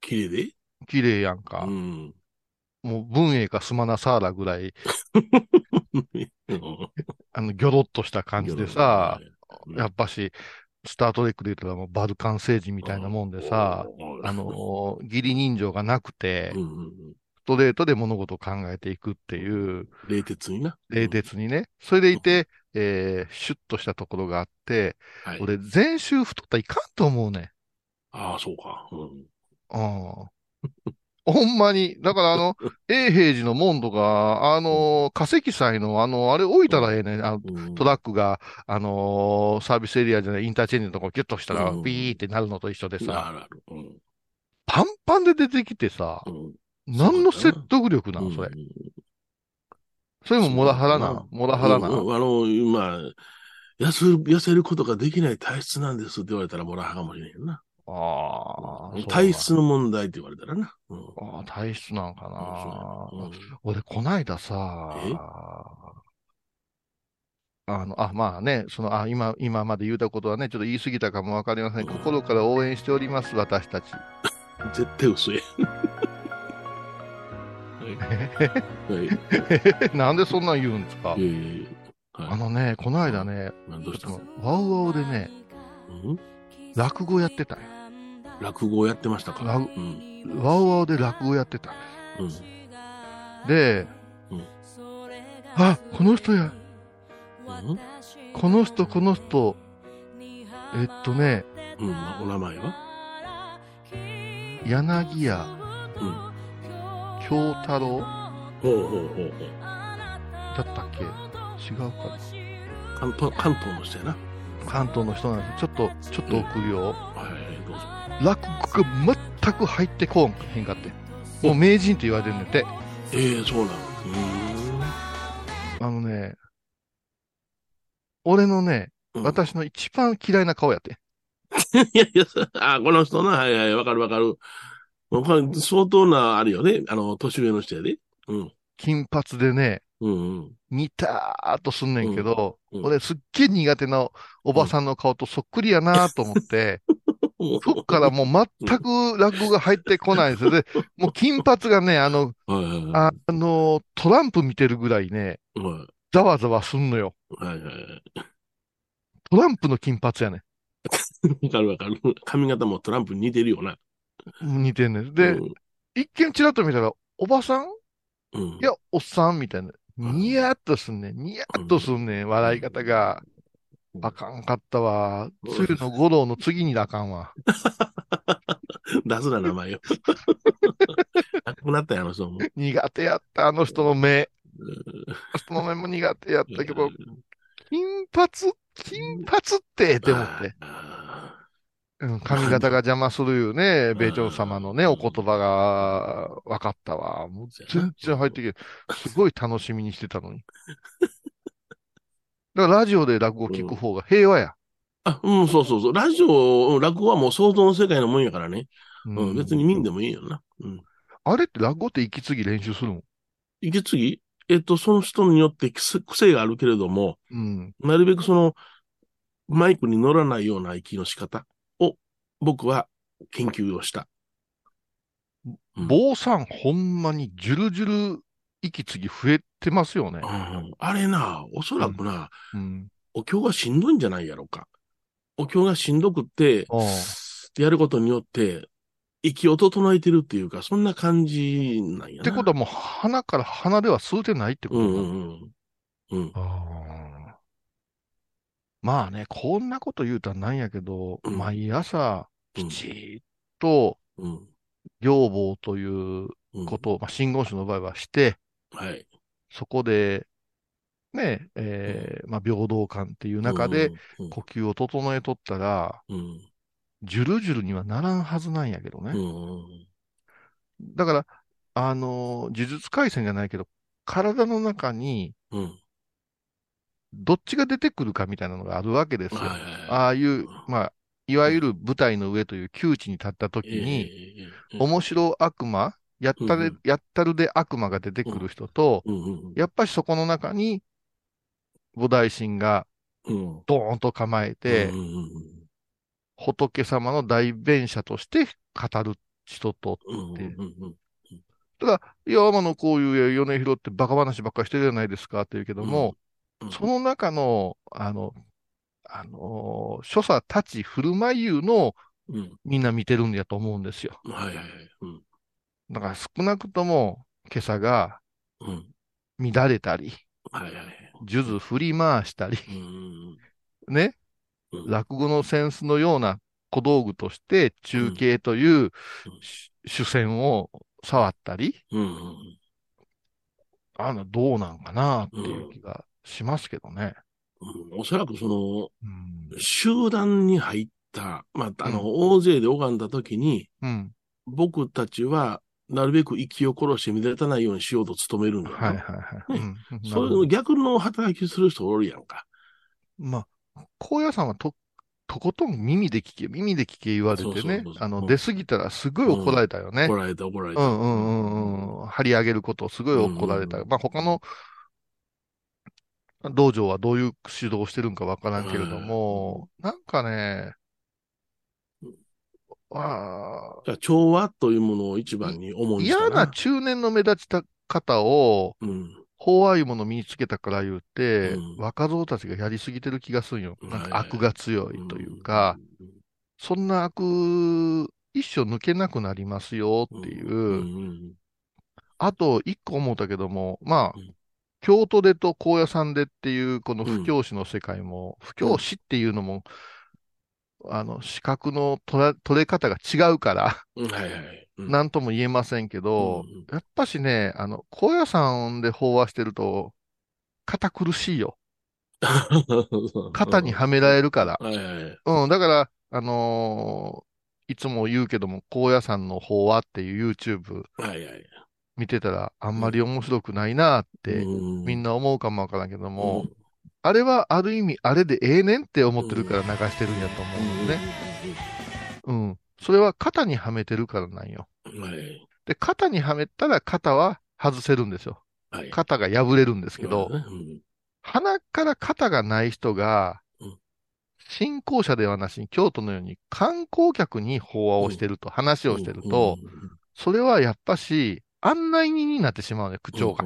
綺麗で？綺麗やんか。うん。もう文英かスマナサーラぐらい、うんあの、ギョロッとした感じでさ、うんやっぱし、スタートレックで言ったらもうバルカン星人みたいなもんでさ、うんあのー、義理人情がなくてう、んうんうんストレートで物事を考えていくっていう、冷徹にな。冷徹にね。それでいて、えー、シュッとしたところがあって、はい。俺、全周太ったらいかんと思うね。ああ、そうか。うん。うん。ほんまに。だからあの、永平寺の門とか、あの、化石祭の、あの、あれ置いたらええねん。あのうんトラックが、あのーサービスエリアじゃない、インターチェンジのとこギュッとしたら、うんビーってなるのと一緒であさ、るある。うんパンパンで出てきてさ、うん何の説得力なの、それ。それもモラハラな。モラハラな。うんうんあの、今、痩せる、痩せることができない体質なんですって言われたらモラハラかもしれんよな。ああ、体質の問題って言われたらな。うん。ああ、体質なんかな。うん俺、こないださえ、あの、あ、まあね、その、あ、今、今まで言うたことはね、ちょっと言い過ぎたかもわかりません。心から応援しております、私たち。絶対嘘や。はい。なんでそんなん言うんですか？いあのね、この間ね、ワウワウでね、うん？落語やってたんよ。落語やってましたか？落うん。ワウワウで落語やってたんうん。です。で、うんあ、この人や、うん？この人、この人、えっとね、うん。お名前は？柳家うん。京太郎ほうほうほうほう。だったっけ？違うか関東、関東の人やな。な関東の人なんですちょっと、ちょっと送るよ。はい、どうぞ。落語が全く入ってこんへんかって。もう名人って言われてんねんて。ええそうなの。うあのね、俺のね、ーん。私の一番嫌いな顔やって。いやいや、あ、この人な、はいはい、わかるわかる。もうこれ相当な、あるよね。あの、年上の人やで。うん。金髪でね、うんうん。にたーっとすんねんけど、うんうん俺すっげえ苦手なおばさんの顔とそっくりやなと思って、そっからもう全く落語が入ってこないんですよ。で、もう金髪がね、あの、はいはいはい。ああの、トランプ見てるぐらいね、はざわざわすんのよ。いはいはい。トランプの金髪やねわかるわかる。髪型もトランプに似てるよな。ん。似てんねん。で、うん一見ちらっと見たら、おばさん？うん。いや、おっさんみたいな。ニヤッとすんねん。ニヤッとすんねん。笑い方が。あかんかったわ。つゆの五郎の次にあかんわ。出すな、名前よ。赤くなったやろ、そうも。苦手やった、あの人の目。あの人の目も苦手やったけど、金髪金髪って、って思って。髪型が邪魔するよね。米朝様のね、お言葉が分かったわ。もう全然入ってきて、すごい楽しみにしてたのに。だからラジオで落語聞く方が平和や。あ、うん、そうそうそう。ラジオ、うん落語はもう想像の世界のもんやからね。ううん、別に見んでもいいよな。うん。あれって落語って息継ぎ練習するの？息継ぎ？えっと、その人によって癖癖があるけれども、うん。なるべくその、マイクに乗らないような息の仕方を、僕は研究をした。うん坊さん、ほんまにジュルジュル息継ぎ増えてますよねう。ん、あれな、おそらくな、うん。お経がしんどいんじゃないやろうか。お経がしんどくって、やることによって、息を整えてるっていうか、そんな感じなんやな。ってことはもう鼻から鼻では吸うてないってことうんうんうん。うん。あまあね、こんなこと言うたらなんやけど、うん毎朝、うんきちっと、うん。養母といううんことを、まあ、真言宗の場合はして、はい。そこで、ね、えーまあ、平等感っていう中で、うん、呼吸を整えとったら、うん。ジュルジュルにはならんはずなんやけどね。うん。だから、あのー呪術廻戦じゃないけど、体の中にうん。どっちが出てくるかみたいなのがあるわけですよ。ああいう、まあ、いわゆる舞台の上という窮地に立った時に、ええ面白悪魔、やったれ、やったるで悪魔が出てくる人と、やっぱりそこの中に、菩提心がうん。ドーンと構えて、仏様の代弁者として語る人と、う。んうんうんだいや、天野こういう米広ってバカ話ばっかりしてるじゃないですかって言うけども、うん。その中の、あの、あのー所作立ち振る舞いいうのをうん。みんな見てるんやと思うんですよ。はいはいはい。うん。だから少なくとも今朝がうん。乱れたり、はいはい。数珠振り回したり、うん。ね、うん落語の扇子のような小道具として中継というし主戦を触ったり。あの、どうなんかなっていう気がしますけどね。うんおそらくその、うん。集団に入った、まあ、あの、う大勢で拝んだ時に、うん。僕たちは、なるべく息を殺して乱れたないようにしようと努めるんだ。はいはいはい。うん そういうの逆の働きする人おるやんか。まあ、高野山はと、とことん耳で聞け、耳で聞け言われてねあの、うん出過ぎたらすごい怒られたよね。怒られた怒られた。うんうんうんうん。張り上げることをすごい怒られた。うんまあ他の道場はどういう指導をしてるんかわからんけれども、なんかね、ああ調和というものを一番に思ーいした嫌な。中年の目立ちた方を、うん。法愛ものを身につけたから言って、うん。若造たちがやりすぎてる気がするんよ。なんか悪が強いというか、うん、そんな悪、一生抜けなくなりますよっていう。うんうん。あと、一個思ったけども、まあ、うん京都でと高野山でっていう、このうん布教師の世界も、布教師っていうのも、あの、資格の取れ方が違うから、うん。はいはい。うんなんとも言えませんけど、うんやっぱしね、あの、高野山で法話してると、堅苦しいよ。肩にはめられるから。はいはい。うん、だから、あのーいつも言うけども、高野山の法話っていう YouTube はいはい。見てたら、あんまり面白くないなって、うんみんな思うかもわからんけども、あれはある意味、あれでええねんって思ってるから流してるんやと思うんね。うん。それは肩にはめてるからなんよ。うん。はい。で、肩にはめたら肩は外せるんですよ。はい。肩が破れるんですけど、うん鼻から肩がない人がうん、信仰者ではなしに京都のように観光客に法話をしてると、話をしてると、それはやっぱし案内人になってしまうね、口調が。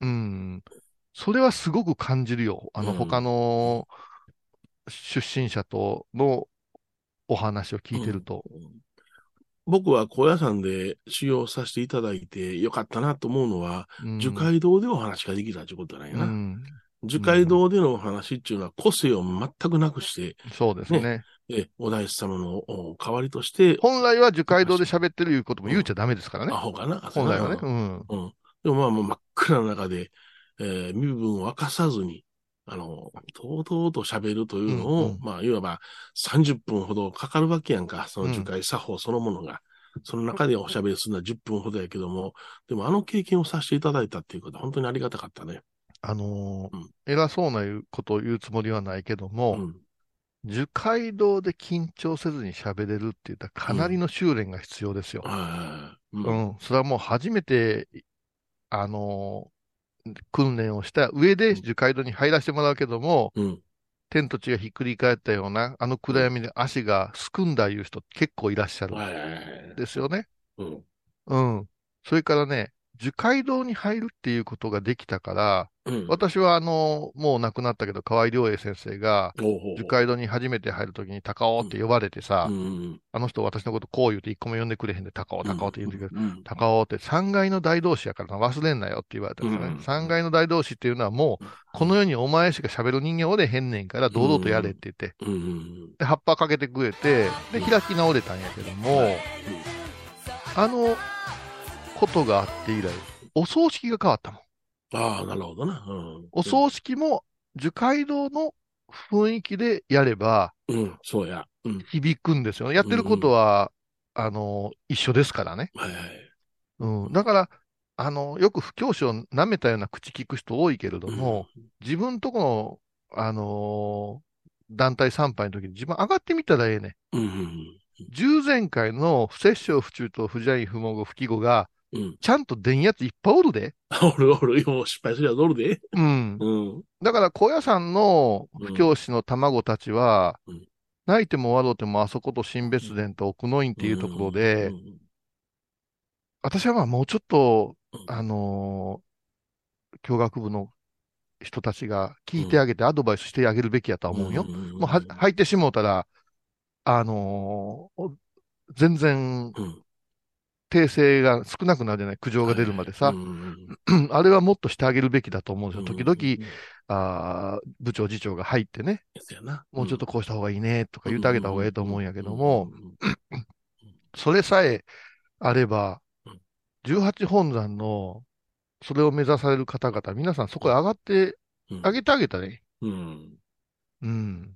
うん。それはすごく感じるよ。あの、うん他の出身者とのお話を聞いてると。僕は高野山で修行させていただいてよかったなと思うのは、うん樹海道でお話ができたということなんやな。うん。樹海道でのお話っていうのは個性を全くなくして、そうですね。えお大師様のお代わりとして、本来は樹海道で喋ってるいうことも言うちゃダメですからねア。ホかな。本来はね。ううんん。うん。でもまあもう真っ暗な中で、えー身分を明かさずに、あの、とうとうと喋るというのを、うんうんまあ、いわば30分ほどかかるわけやんか、その樹海作法そのものが。その中でおしゃべりするのは10分ほどやけども、でもあの経験をさせていただいたっていうことは本当にありがたかったね。あのーうん偉そうなことを言うつもりはないけどうも、ん。樹海道で緊張せずに喋れるって言ったらかなりの修練が必要ですよ。はい。う。うんん。それはもう初めて、あのー訓練をした上で樹海道に入らせてもらうけども、うん。天と地がひっくり返ったような、あの暗闇で足がすくんだいう人結構いらっしゃるん。ですよね。うん。うん。それからね、樹海道に入るっていうことができたから、うん。私はあの、もう亡くなったけど、河合良栄先生が、樹海道に初めて入るときに高尾って呼ばれてさ、うん。あの人私のことこう言うて一個も呼んでくれへんで、高尾、高尾って言うんだけど、うん。高尾って3階の大同士やからな忘れんなよって言われたんですよね。うん3階の大同士っていうのはもう、この世にお前しか喋る人間おれへんねんから、堂々とやれって言って。で、葉っぱかけてくれて、で、開き直れたんやけども、あのことがあって以来、お葬式が変わったもん。ああ、なるほどな。うん。お葬式も樹海道の雰囲気でやればうん、そうや。うん。響くんですよね。やってることは、あの、一緒ですからね。はいはい。うん。だから、あの、よく不教師を舐めたような口聞く人多いけれども、自分とこの、あのー団体参拝の時に自分上がってみたらええねん。うん。うん。従前回の不摂生不中と不邪意不毛語不記号が、うん。ちゃんと出んやついっぱいおるで。おるおる、もう失敗するやつおるで。うん。うん。だから、高野山の不教師の卵たちは、うん泣いても笑うてもあそこと新別殿と奥の院っていうところで、うん私はまあもうちょっと、うんあのー教学部の人たちが聞いてあげてアドバイスしてあげるべきやとは思うよ。んもうは入ってしもうたら、あのー全然うん訂正が少なくなるじゃない、苦情が出るまでさう。ん あれはもっとしてあげるべきだと思うんですよ。時々、うんあー部長、次長が入ってね、もうちょっとこうした方がいいねとか言ってあげた方がいいと思うんやけども、うん、それさえあればうん、18本山のそれを目指される方々、皆さんそこへ上がってうんあげてあげたね。うん。うん。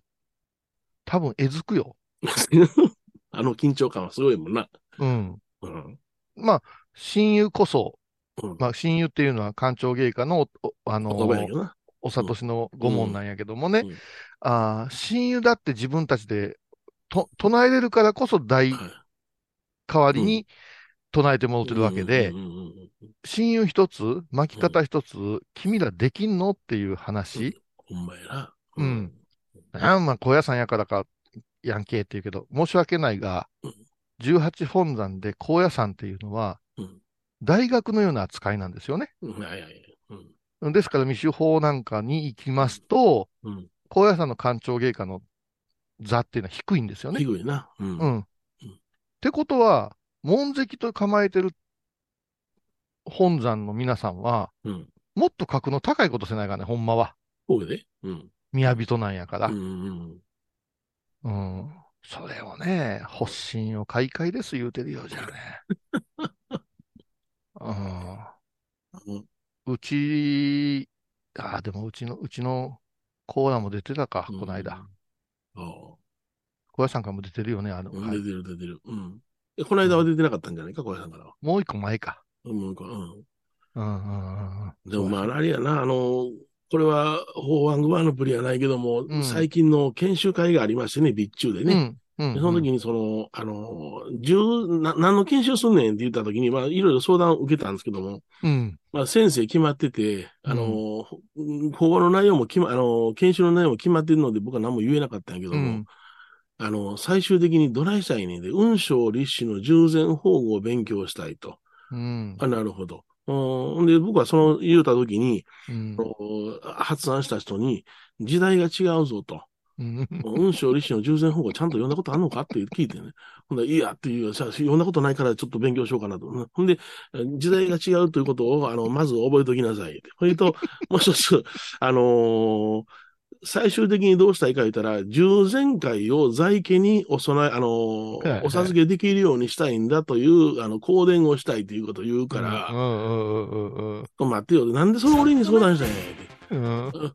多分、えずくよ。あの緊張感はすごいもんな。うん。うん。まあ、親友こそ、うん。まあ、親友っていうのは官庁芸家のあの言葉やけどな。お諭しの御門なんやけどもね、うん。あー親友だって自分たちでと唱えれるからこそ大はい。代わりに唱えてもらってるわけで親友一つ、巻き方一つ、君らできんのっていう話。ほんまやな。うん。あまあ、高野山やからか、やんけって言うけど、申し訳ないがうん、18本山で高野山っていうのはうん、大学のような扱いなんですよね。ですから、未手法なんかに行きますと、うん。高野山の官庁芸家の座っていうのは低いんですよね。低いな。うん。うん。ってことは、門跡と構えてる本山の皆さんは、うん。もっと格の高いことせないからね、ほんまは。こうで。うん。宮人なんやからう。ん。うん。それをね、発信を開会です言うてるようじゃね。うん。うん。うち、ああ、でもうちの、うちのコーラも出てたか、この間。。ああ。小屋さんからも出てるよね、あの、出てる出てる。うん。えこの間は出てなかったんじゃない？か、小林さんからは。もう一個前か。うん。うんうんうんうんうんうん。でもまあ、あれやな、あの、これは、法案グバーのプリはないけども、うん最近の研修会がありましてね、備中でね。うん。その時に、その、あの、十、な、何の研修すんねんって言った時に、まあ、いろいろ相談を受けたんですけども、うん。まあ、先生決まってて、あの、法話の内容も決ま、あの、研修の内容も決まってるので、僕は何も言えなかったんやけども、うん。あの、最終的にどないしたいねんで、運章立志の従前法語を勉強したいと。うん。あ、なるほど。うん。で、僕はその言うた時に、うん。お発案した人に、時代が違うぞと。うん。運章立志の従前法語ちゃんと読んだことあるのかって聞いてね。ほんで、いやっていう、さ読んだことないからちょっと勉強しようかなと。ほんで、時代が違うということを、あの、まず覚えておきなさい。それと、もう一つ、あのー最終的にどうしたいか言ったら、従前会を在家にお供え、あのーはいはいお授けできるようにしたいんだという、あの、公伝をしたいということを言うから、うんうんうんうん待ってよ。なんでそれ俺に相談したんや。うん。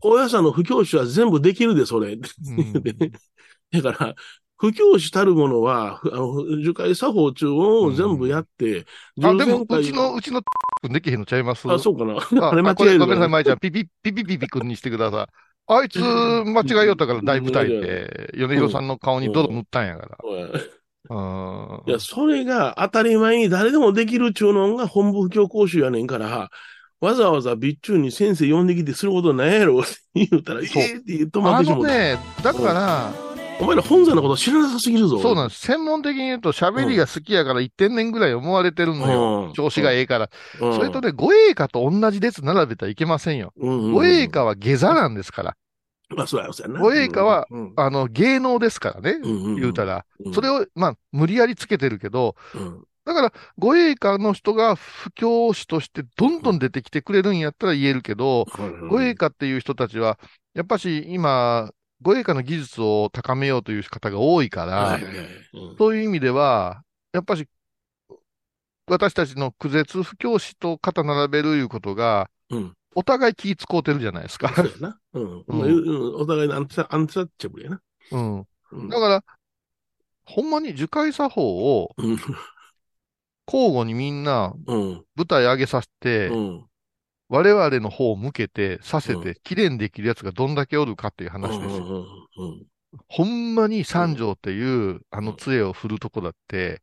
高野山の不教師は全部できるで、それ。だから、不教師たるものは、ふあの、樹海作法中を全部やって、あ、でも、うちの、うちの、君できへんのちゃいます？あ、そうかな。あ あれ間違えるごめんなさい、い。舞ちゃん。ピピ、ピピピピ君にしてください。あいつ、間違いよったから大舞台で、米広さんの顔に泥塗ったんやから。うん。いや、それが当たり前に誰でもできるっちゅうのが本部不教講習やねんから、わざわざ備中に先生呼んできてすることないやろって言うたら、ええって言うとまっあてしもうた。のね、だから、お前ら本山のこと知らなさすぎるぞ。そうなんです。専門的に言うと喋りが好きやから1点年ぐらい思われてるのよ。うん調子がええから。うんそれとね、護衛歌と同じ列並べたらいけませんよ。護衛歌は下座なんですから。まあ、そうや、そうやな。護衛歌はうん、あの、芸能ですからね。うんうん言うたら。うんそれを、まあ、無理やりつけてるけど、うんだから、護衛歌の人が布教師としてどんどん出てきてくれるんやったら言えるけど、護衛歌っていう人たちは、やっぱし今、護衛歌の技術を高めようという方が多いから、はいはいはいうんそういう意味では、やっぱし、私たちの苦絶不教師と肩並べるいうことが、うん。お互い気使うてるじゃないですか。そうやな。うん。うんお互いのアンチャアンチャッチャブルやな。うん。うんだから、ほんまに樹海作法をうん。交互にみんなうん。舞台上げさせて、うん。我々の方を向けて、させうて、綺麗にできるやつがどんだけおるかっていう話ですよ。ほんまに三条っていう、あの杖を振るとこだって。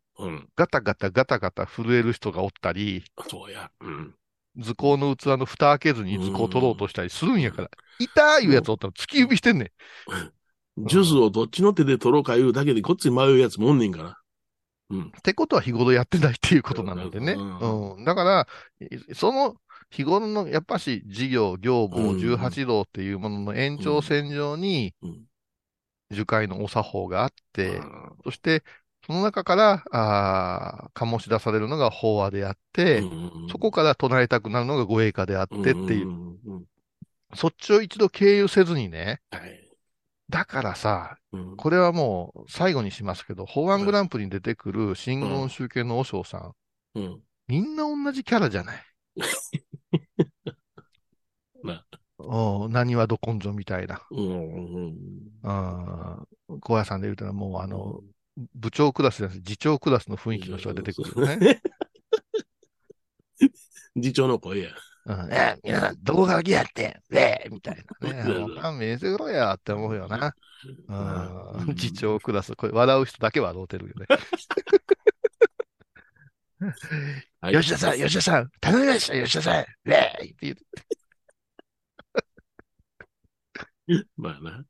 ガタガタガタガタ震える人がおったり、そうや。うん。図工の器の蓋開けずに図工取ろうとしたりするんやから、痛いいうやつおったら突き指してんねん。ジュースをどっちの手で取ろうかいうだけでこっちに迷うやつもおんねんから。うん。ってことは日頃やってないっていうことなのでね。うんうん。だから、いその日頃のやっぱし事業、業法、うん18道っていうものの延長線上にうん。樹海のお作法があって、うんそしてその中から、あー醸し出されるのが法話であって、うんそこから唱えたくなるのが護衛歌であってっていう、んんうんそっちを一度経由せずにね、はい。だからさ、うん。これはもう最後にしますけど、法案グランプリに出てくる真言宗系の和尚さん、うん。みんな同じキャラじゃない。なうん、何はど根性みたいな。うんうんうん、で言うたらもうあの、部長クラスじゃなくて次長クラスの雰囲気の人が出てくるよね。ね。次長の声や。うん、え、皆さん、どこから来やってん？えみたいなね。うんもう勘弁してくれやって思うよな。次長クラス、これ笑う人だけ笑うてるよね。はい吉田さん、吉田さん、頼みました、吉田さん、レイって言って。まあな。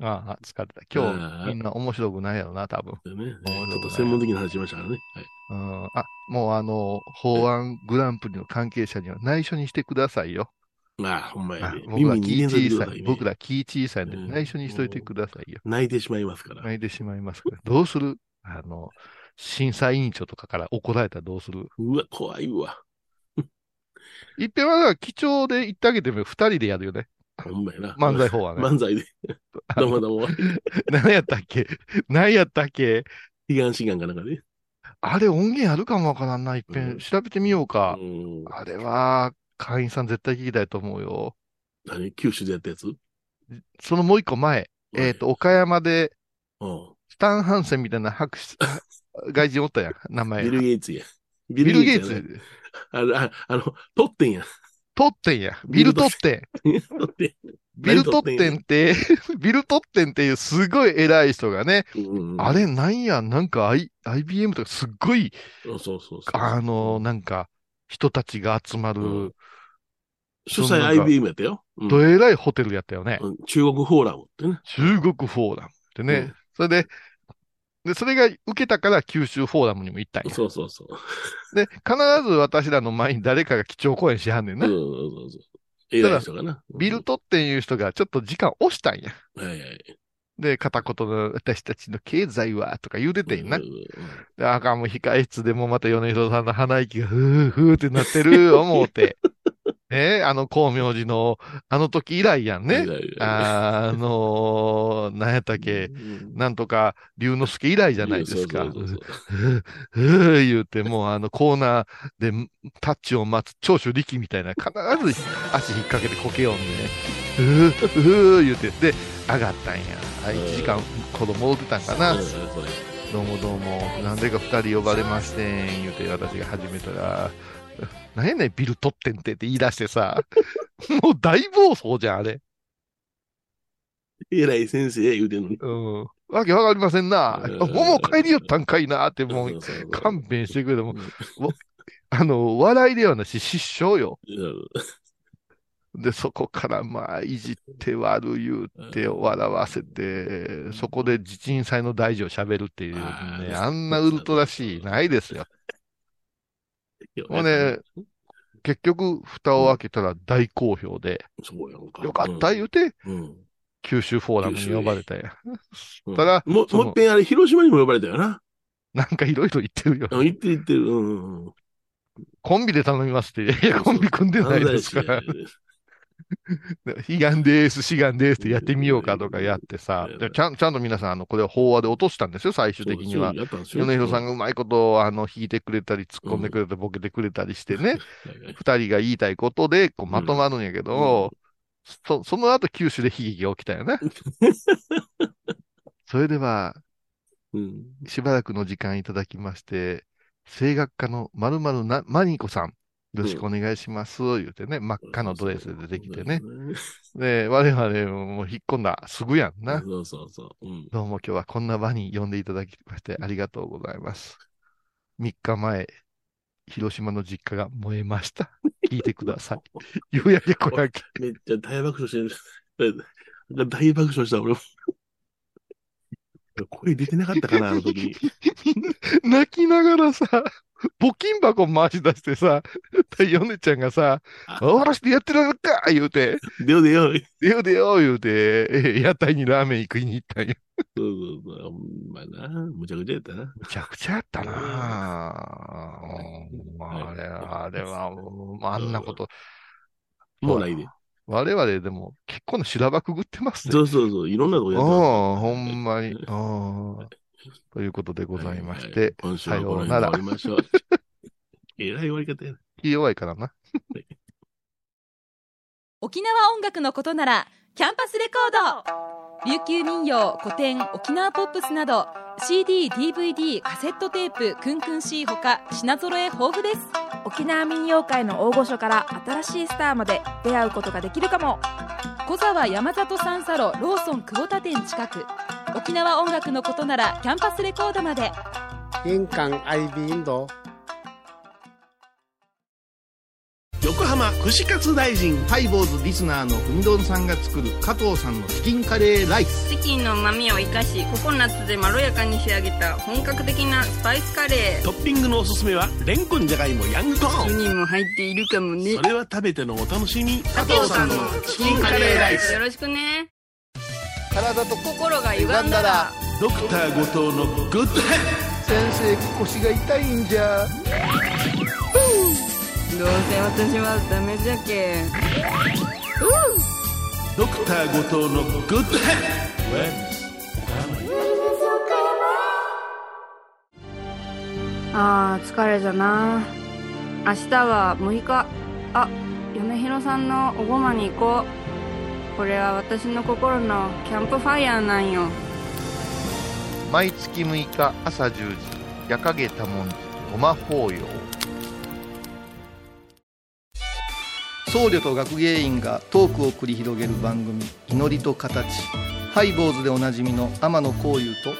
ああ、疲れた。今日、みんな面白くないやろな、多分。でね、ちょっと専門的な話しましたからね。はい。うん、あ、もうあの、法案グランプリの関係者には内緒にしてくださいよ。まあ、ほんまあやね。僕ら気。小さい。僕ら気小さいんでうん内緒にしといてくださいよ。泣いてしまいますから。泣いてしまいますから。どうする？あの、審査委員長とかから怒られたらどうする？うわ、怖いわ。いっぺんは貴重で言ってあげても二人でやるよね。ほんまやな。漫才法はね。漫才で。どうもどうも。何やったっけ？何やったっけ？悲願志願かなんかね。あれ音源あるかもわからんな。いっぺうんん調べてみようかう。ん。あれは、会員さん絶対聞きたいと思うよ。何？九州でやったやつ？そのもう一個前。えっ、と、、岡山で、うんスタン・ハンセンみたいな博士、外人おったやん、名前。ビル・ビゲイツや。ビル・ゲイツ、あの、ああの、取ってんや。トッテンや。ビル・トッテン。取ってビル・トッテンって、ビル・トッテンっていうすごい偉い人がね、ん。うんうんあれなんや、なんか、I、IBM とかすっごい、そうそうそう。あの、なんか、人たちが集まる、うん主催 IBM やったよ。うんどえらいホテルやったよね。うん中国フォーラムってね。中国フォーラムってね。うんそれで、で、それが受けたから九州フォーラムにも行ったんや。そうそうそう。で、必ず私らの前に誰かが基調講演しはんねんな。うんそうそう人かな。ビルトっていう人がちょっと時間押したんや。うんはいはい。で、片言の私たちの経済はとか言うててんなで、あかんもう控え室でもまた米広さんの鼻息がふーふーってなってる思うて。ねあの光明寺のあの時以来やんね。あのー、何やったっけ、うんなんとか龍之介以来じゃないですか。言うて、もうあのコーナーでタッチを待つ長州力みたいな、必ず足引っ掛けてこけよんでね。ふーふー言うて、で、上がったんや。あ、1時間子供戻ってたんかな。どうもどうも、なんでか二人呼ばれましてん、言うて私が始めたら、なんやねん、ビル取ってんてって言い出してさ、もう大暴走じゃん、あれ。偉い先生言うてんのに。うん。わけわかりませんな。うんもう帰りよったんかいなって、もう勘弁してくれともうん あの、笑いではなし、失笑よ。うんで、そこからまあ、いじって悪言って笑わせて、そこで地鎮祭の大事を喋るっていうね、あんなウルトラシーないですよ。もうね、結局、蓋を開けたら大好評で、そうやんか。よかった言うて、うん。九州フォーラムに呼ばれたや うんただもう、もう一遍あれ、広島にも呼ばれたよな。なんかいろいろ言ってるよ。うん言ってる言ってる。うん。コンビで頼みますって。いや、コンビ組んでないですから。悲願です、志願ですってやってみようかとかやってさ、でちゃんちゃんと皆さん、あの、これを法話で落としたんですよ、最終的には。米広さんがう。まいことを、あの、弾いてくれたり、突っ込んでくれたり、ボケてくれたりしてね、二人が言いたいことで、こう、まとまるんやけど、そ、その後、九州で悲劇が起きたよね。それでは、うん。しばらくの時間いただきまして、声楽家のまるまるな、マニコさん、よろしくお願いします、言うてね、真っ赤のドレスで出てきてね。で、我々も引っ込んだ、すぐやんな。そうそうそう。うん。どうも今日はこんな場に呼んでいただきましてありがとうございます。3日前、広島の実家が燃えました。聞いてください。夕焼け小焼け。めっちゃ大爆笑してる。大爆笑した、俺も。声出てなかったかな、あの時。泣きながらさ、募金箱回し出してさ、ヨネちゃんがさ、終わらしてやってられるか言うて、出よう出よう。出よう出よう言うて、え屋台にラーメン食いに行ったんよ。そうそうそう。まな。むちゃくちゃやったな。むちゃくちゃやったなあれ、あれは あんなこと。もうないで。我々でも結構な修羅場くぐってますね。そうそうそう。いろんなとこやうん、ってますほんまに。うん。ということでございまして、はこの辺で終わりましょう。えらい終わり方やな。気弱いからな。沖縄音楽のことならキャンパスレコード琉球民謡古典沖縄ポップスなど CD、DVD、カセットテープクンクン C ほか品揃え豊富です沖縄民謡界の大御所から新しいスターまで出会うことができるかも小沢山里三佐路ローソン久保田店近く沖縄音楽のことならキャンパスレコードまで。印港 IB 印度横浜串カツ大臣。ハイボーズリスナーのうみどんさんが作る加藤さんのチキンカレーライス。チキンの旨味を生かしココナッツでまろやかに仕上げた本格的なスパイスカレー。トッピングのおすすめは、レンコンじゃがいもヤングコーン。1人も入っているかもね。それは食べてのお楽しみ。加藤さんのチキンカレーライス。よろしくね体と心が歪んだら。ドクター後藤のグッドヘッ先生腰が痛いんじゃ。どうせ私はダメじゃけドクター後藤のグッドヘあー疲れじゃな。明日は6日。あ米広さんのおごまに行こうこれは私の心のキャンプファイヤーなんよ。毎月6日朝10時、夜影多文字、ごま法要。僧侶と学芸員がトークを繰り広げる番組「祈りと形」ハイボーズでおなじみの天野幸雄と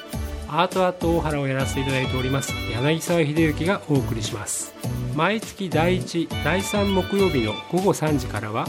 アートアート大原をやらせていただいております柳沢秀幸がお送りします。毎月第1第3木曜日の午後3時からは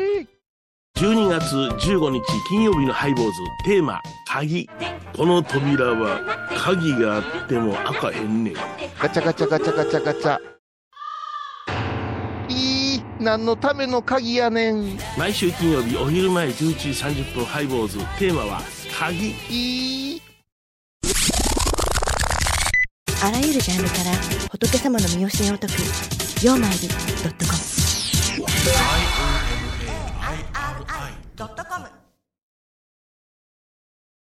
12月15日金曜日のハイボーズテーマ鍵この扉は鍵があっても開かへんねんガチャガチャガチャガチャガチャ。いい、何のための鍵やねん。毎週金曜日お昼前11時30分ハイボーズテーマは鍵いい。あらゆるジャンルから仏様の身教えを解く「曜マイルドットコム」ドットコム